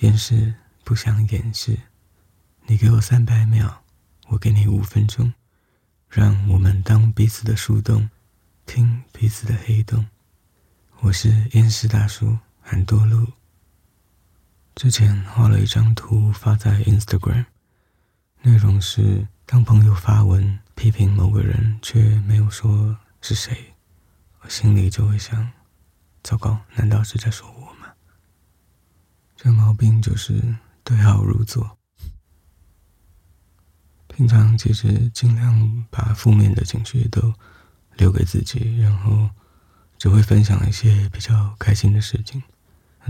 掩饰不想掩饰，你给我三百秒，我给你五分钟，让我们当彼此的树洞，听彼此的黑洞。我是厌世大叔很多路。之前画了一张图发在 Instagram，内容是当朋友发文批评某个人，却没有说是谁，我心里就会想：糟糕，难道是在说我？这毛病就是对号入座。平常其实尽量把负面的情绪都留给自己，然后。只会分享一些比较开心的事情，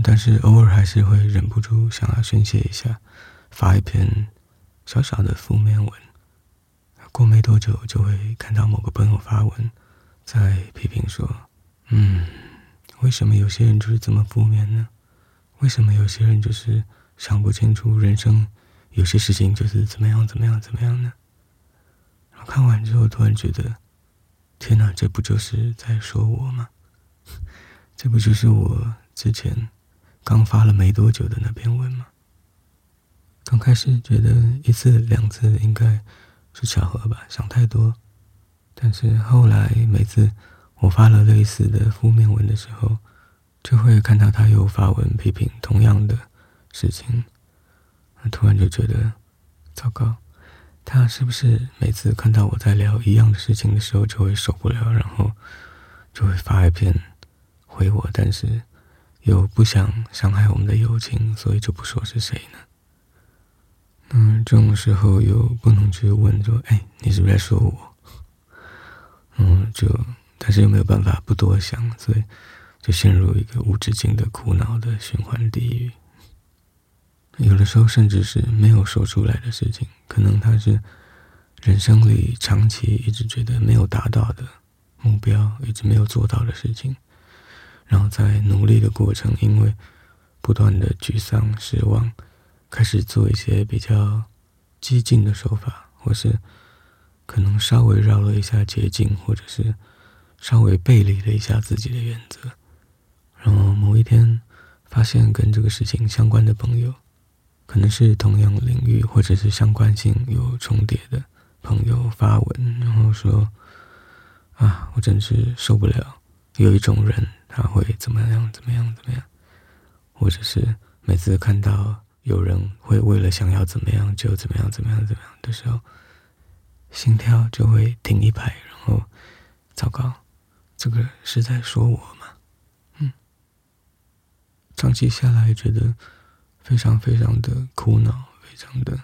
但是偶尔还是会忍不住想要宣泄一下，发一篇小小的负面文。过没多久就会看到某个朋友发文，在批评说：“嗯，为什么有些人就是这么负面呢？为什么有些人就是想不清楚人生有些事情就是怎么样怎么样怎么样呢？”然后看完之后突然觉得：“天哪，这不就是在说我吗？” 这不就是我之前刚发了没多久的那篇文吗？刚开始觉得一次两次应该是巧合吧，想太多。但是后来每次我发了类似的负面文的时候，就会看到他又发文批评同样的事情，突然就觉得糟糕，他是不是每次看到我在聊一样的事情的时候就会受不了，然后就会发一篇。回我，但是又不想伤害我们的友情，所以就不说是谁呢？嗯，这种时候又不能去问说：“哎，你是不是在说我？”嗯，就但是又没有办法不多想，所以就陷入一个无止境的苦恼的循环地狱。有的时候甚至是没有说出来的事情，可能他是人生里长期一直觉得没有达到的目标，一直没有做到的事情。然后在努力的过程，因为不断的沮丧、失望，开始做一些比较激进的手法，或是可能稍微绕了一下捷径，或者是稍微背离了一下自己的原则。某一天，发现跟这个事情相关的朋友，可能是同样领域或者是相关性有重叠的朋友发文，然后说：“啊，我真是受不了，有一种人。”他会怎么样？怎么样？怎么样？或者是每次看到有人会为了想要怎么样就怎么样？怎么样？怎么样的时候，心跳就会停一拍，然后糟糕，这个是在说我？长期下来觉得非常非常的苦恼，非常的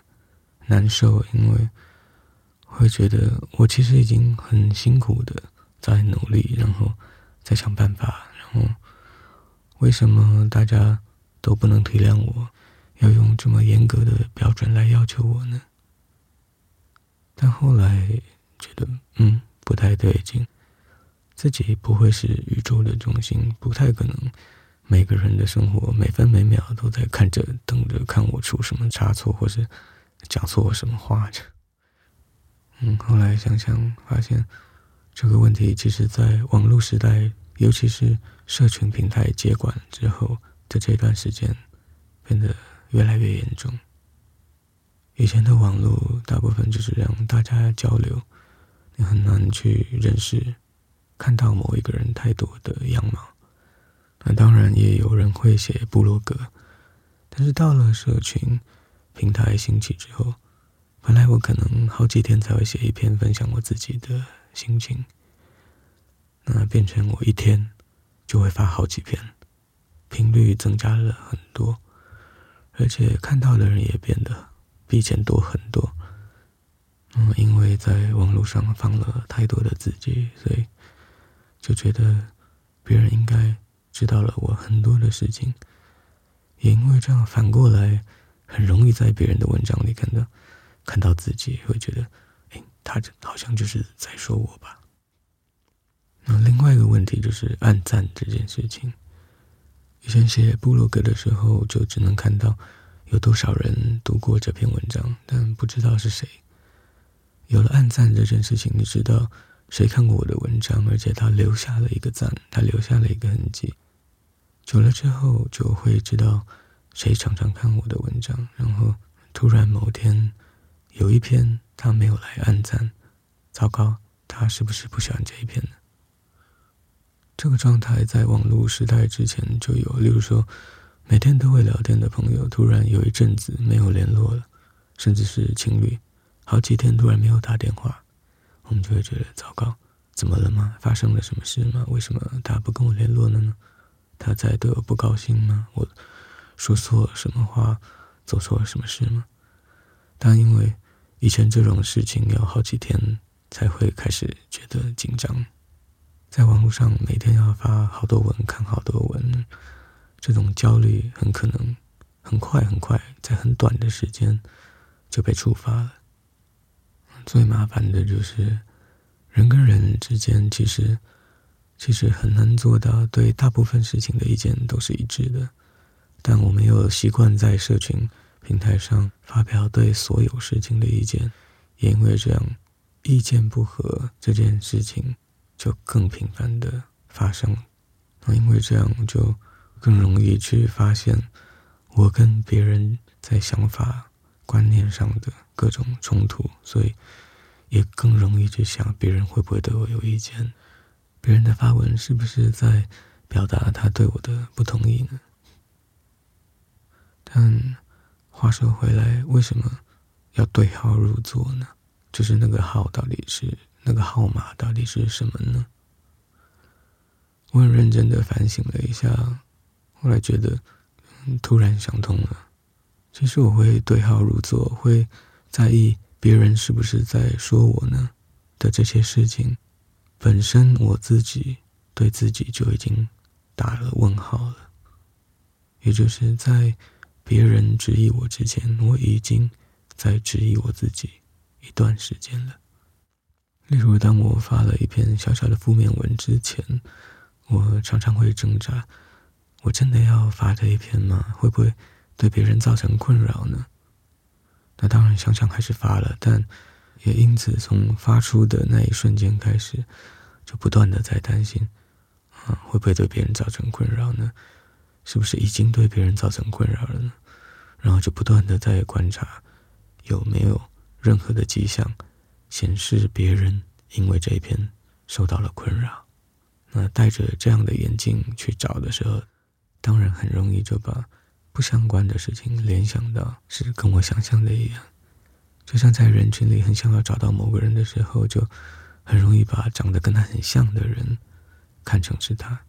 难受，因为会觉得我其实已经很辛苦的在努力，然后在想办法。然后，为什么大家都不能体谅我，要用这么严格的标准来要求我呢？但后来觉得，嗯，不太对劲，自己不会是宇宙的中心，不太可能每个人的生活每分每秒都在看着、等着看我出什么差错，或是讲错什么话着。嗯，后来想想，发现这个问题其实，在网络时代。尤其是社群平台接管之后的这段时间，变得越来越严重。以前的网络大部分就是让大家交流，你很难去认识、看到某一个人太多的样貌。那当然也有人会写部落格，但是到了社群平台兴起之后，本来我可能好几天才会写一篇分享我自己的心情。那变成我一天就会发好几篇，频率增加了很多，而且看到的人也变得比以前多很多。嗯，因为在网络上放了太多的自己，所以就觉得别人应该知道了我很多的事情。也因为这样，反过来很容易在别人的文章里看到看到自己，会觉得，哎，他这好像就是在说我吧。那另外一个问题就是暗赞这件事情。以前写部落格的时候，就只能看到有多少人读过这篇文章，但不知道是谁。有了暗赞这件事情，你知道谁看过我的文章，而且他留下了一个赞，他留下了一个痕迹。久了之后，就会知道谁常常看我的文章，然后突然某天有一篇他没有来按赞，糟糕，他是不是不喜欢这一篇呢？这个状态在网络时代之前就有，例如说，每天都会聊天的朋友，突然有一阵子没有联络了，甚至是情侣，好几天突然没有打电话，我们就会觉得糟糕，怎么了吗？发生了什么事吗？为什么他不跟我联络了呢？他在对我不高兴吗？我说错了什么话，做错了什么事吗？但因为以前这种事情要好几天才会开始觉得紧张。在网络上每天要发好多文，看好多文，这种焦虑很可能很快很快，在很短的时间就被触发了。最麻烦的就是人跟人之间，其实其实很难做到对大部分事情的意见都是一致的。但我们又习惯在社群平台上发表对所有事情的意见，也因为这样，意见不合这件事情。就更频繁的发生，那因为这样就更容易去发现我跟别人在想法观念上的各种冲突，所以也更容易去想别人会不会对我有意见，别人的发文是不是在表达他对我的不同意呢？但话说回来，为什么要对号入座呢？就是那个号到底是？那个号码到底是什么呢？我很认真的反省了一下，后来觉得突然想通了。其实我会对号入座，会在意别人是不是在说我呢的这些事情，本身我自己对自己就已经打了问号了。也就是在别人质疑我之前，我已经在质疑我自己一段时间了。例如，当我发了一篇小小的负面文之前，我常常会挣扎：我真的要发这一篇吗？会不会对别人造成困扰呢？那当然，想想还是发了，但也因此从发出的那一瞬间开始，就不断的在担心：啊，会不会对别人造成困扰呢？是不是已经对别人造成困扰了呢？然后就不断的在观察，有没有任何的迹象。显示别人因为这一篇受到了困扰，那戴着这样的眼镜去找的时候，当然很容易就把不相关的事情联想到是跟我想象的一样，就像在人群里很想要找到某个人的时候，就很容易把长得跟他很像的人看成是他。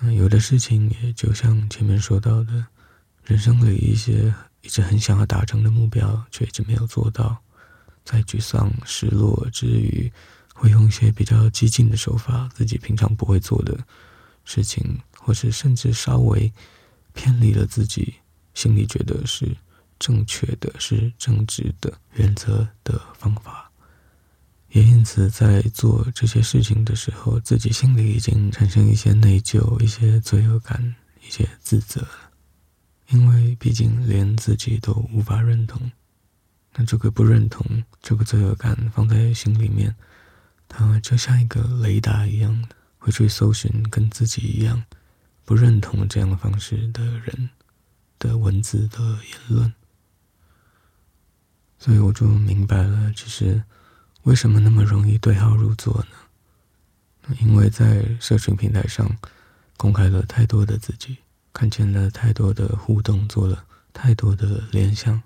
那有的事情也就像前面说到的，人生里一些一直很想要达成的目标，却一直没有做到。在沮丧、失落之余，会用一些比较激进的手法，自己平常不会做的事情，或是甚至稍微偏离了自己心里觉得是正确的、是正直的原则的方法，也因此在做这些事情的时候，自己心里已经产生一些内疚、一些罪恶感、一些自责，因为毕竟连自己都无法认同。那这个不认同，这个罪恶感放在心里面，它就像一个雷达一样，会去搜寻跟自己一样不认同这样的方式的人的文字的言论。所以我就明白了，其实为什么那么容易对号入座呢？因为在社群平台上公开了太多的自己，看见了太多的互动，做了太多的联想。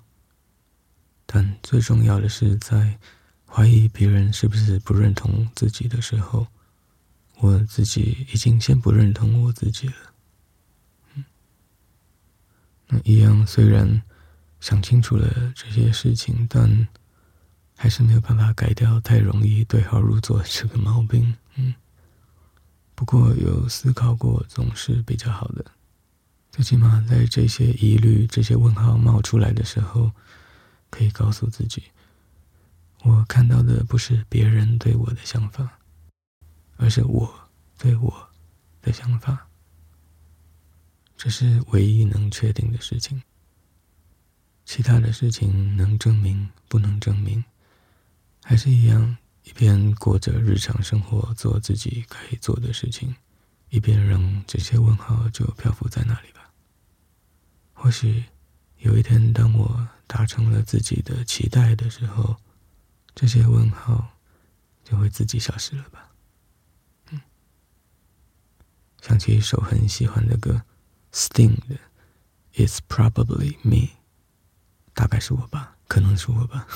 但最重要的是，在怀疑别人是不是不认同自己的时候，我自己已经先不认同我自己了。嗯，那一样，虽然想清楚了这些事情，但还是没有办法改掉太容易对号入座这个毛病。嗯，不过有思考过总是比较好的，最起码在这些疑虑、这些问号冒出来的时候。可以告诉自己，我看到的不是别人对我的想法，而是我对我的想法。这是唯一能确定的事情。其他的事情能证明不能证明，还是一样，一边过着日常生活，做自己该做的事情，一边让这些问号就漂浮在那里吧。或许有一天，当我达成了自己的期待的时候，这些问号就会自己消失了吧。嗯，想起一首很喜欢的歌，Sting 的《It's Probably Me》，大概是我吧，可能是我吧。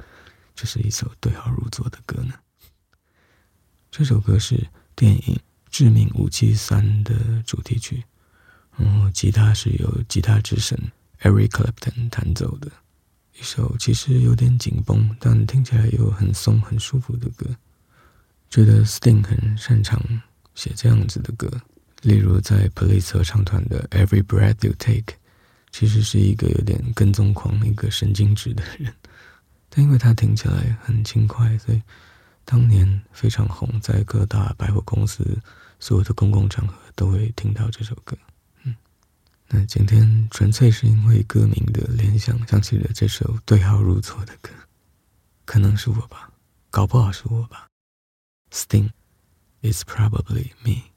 这是一首对号入座的歌呢。这首歌是电影《致命武器三》的主题曲，然后吉他是由吉他之神 Eric Clapton 弹奏的。一首其实有点紧绷，但听起来又很松、很舒服的歌。觉得 Sting 很擅长写这样子的歌，例如在 Police 合唱团的《Every Breath You Take》，其实是一个有点跟踪狂、一个神经质的人。但因为他听起来很轻快，所以当年非常红，在各大百货公司、所有的公共场合都会听到这首歌。嗯，那今天纯粹是因为歌名的联想，想起了这首对号入座的歌，可能是我吧，搞不好是我吧。Sting is probably me.